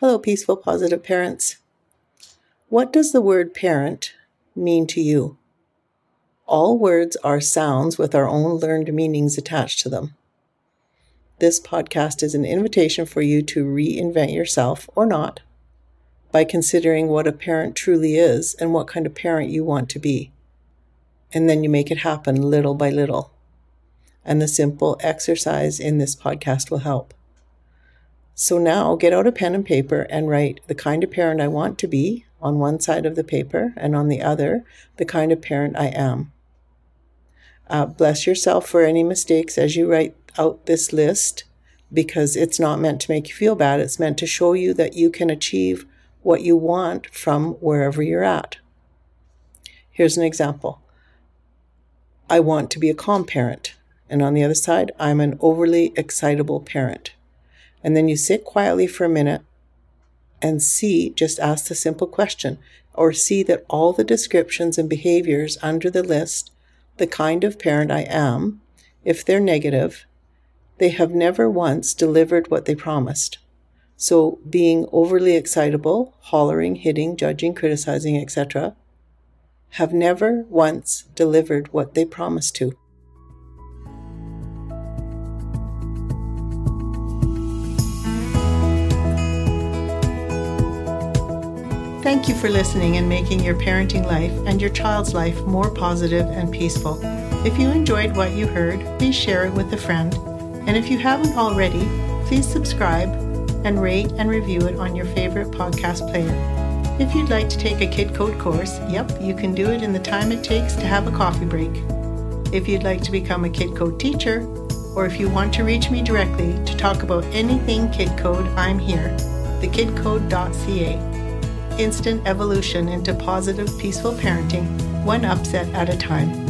Hello, peaceful, positive parents. What does the word parent mean to you? All words are sounds with our own learned meanings attached to them. This podcast is an invitation for you to reinvent yourself or not by considering what a parent truly is and what kind of parent you want to be. And then you make it happen little by little. And the simple exercise in this podcast will help. So now get out a pen and paper and write the kind of parent I want to be on one side of the paper and on the other, the kind of parent I am. Uh, bless yourself for any mistakes as you write out this list because it's not meant to make you feel bad. It's meant to show you that you can achieve what you want from wherever you're at. Here's an example I want to be a calm parent. And on the other side, I'm an overly excitable parent. And then you sit quietly for a minute and see, just ask the simple question, or see that all the descriptions and behaviors under the list, the kind of parent I am, if they're negative, they have never once delivered what they promised. So, being overly excitable, hollering, hitting, judging, criticizing, etc., have never once delivered what they promised to. Thank you for listening and making your parenting life and your child's life more positive and peaceful. If you enjoyed what you heard, please share it with a friend. And if you haven't already, please subscribe and rate and review it on your favorite podcast player. If you'd like to take a Kid Code course, yep, you can do it in the time it takes to have a coffee break. If you'd like to become a Kid Code teacher, or if you want to reach me directly to talk about anything Kid Code, I'm here, thekidcode.ca instant evolution into positive, peaceful parenting, one upset at a time.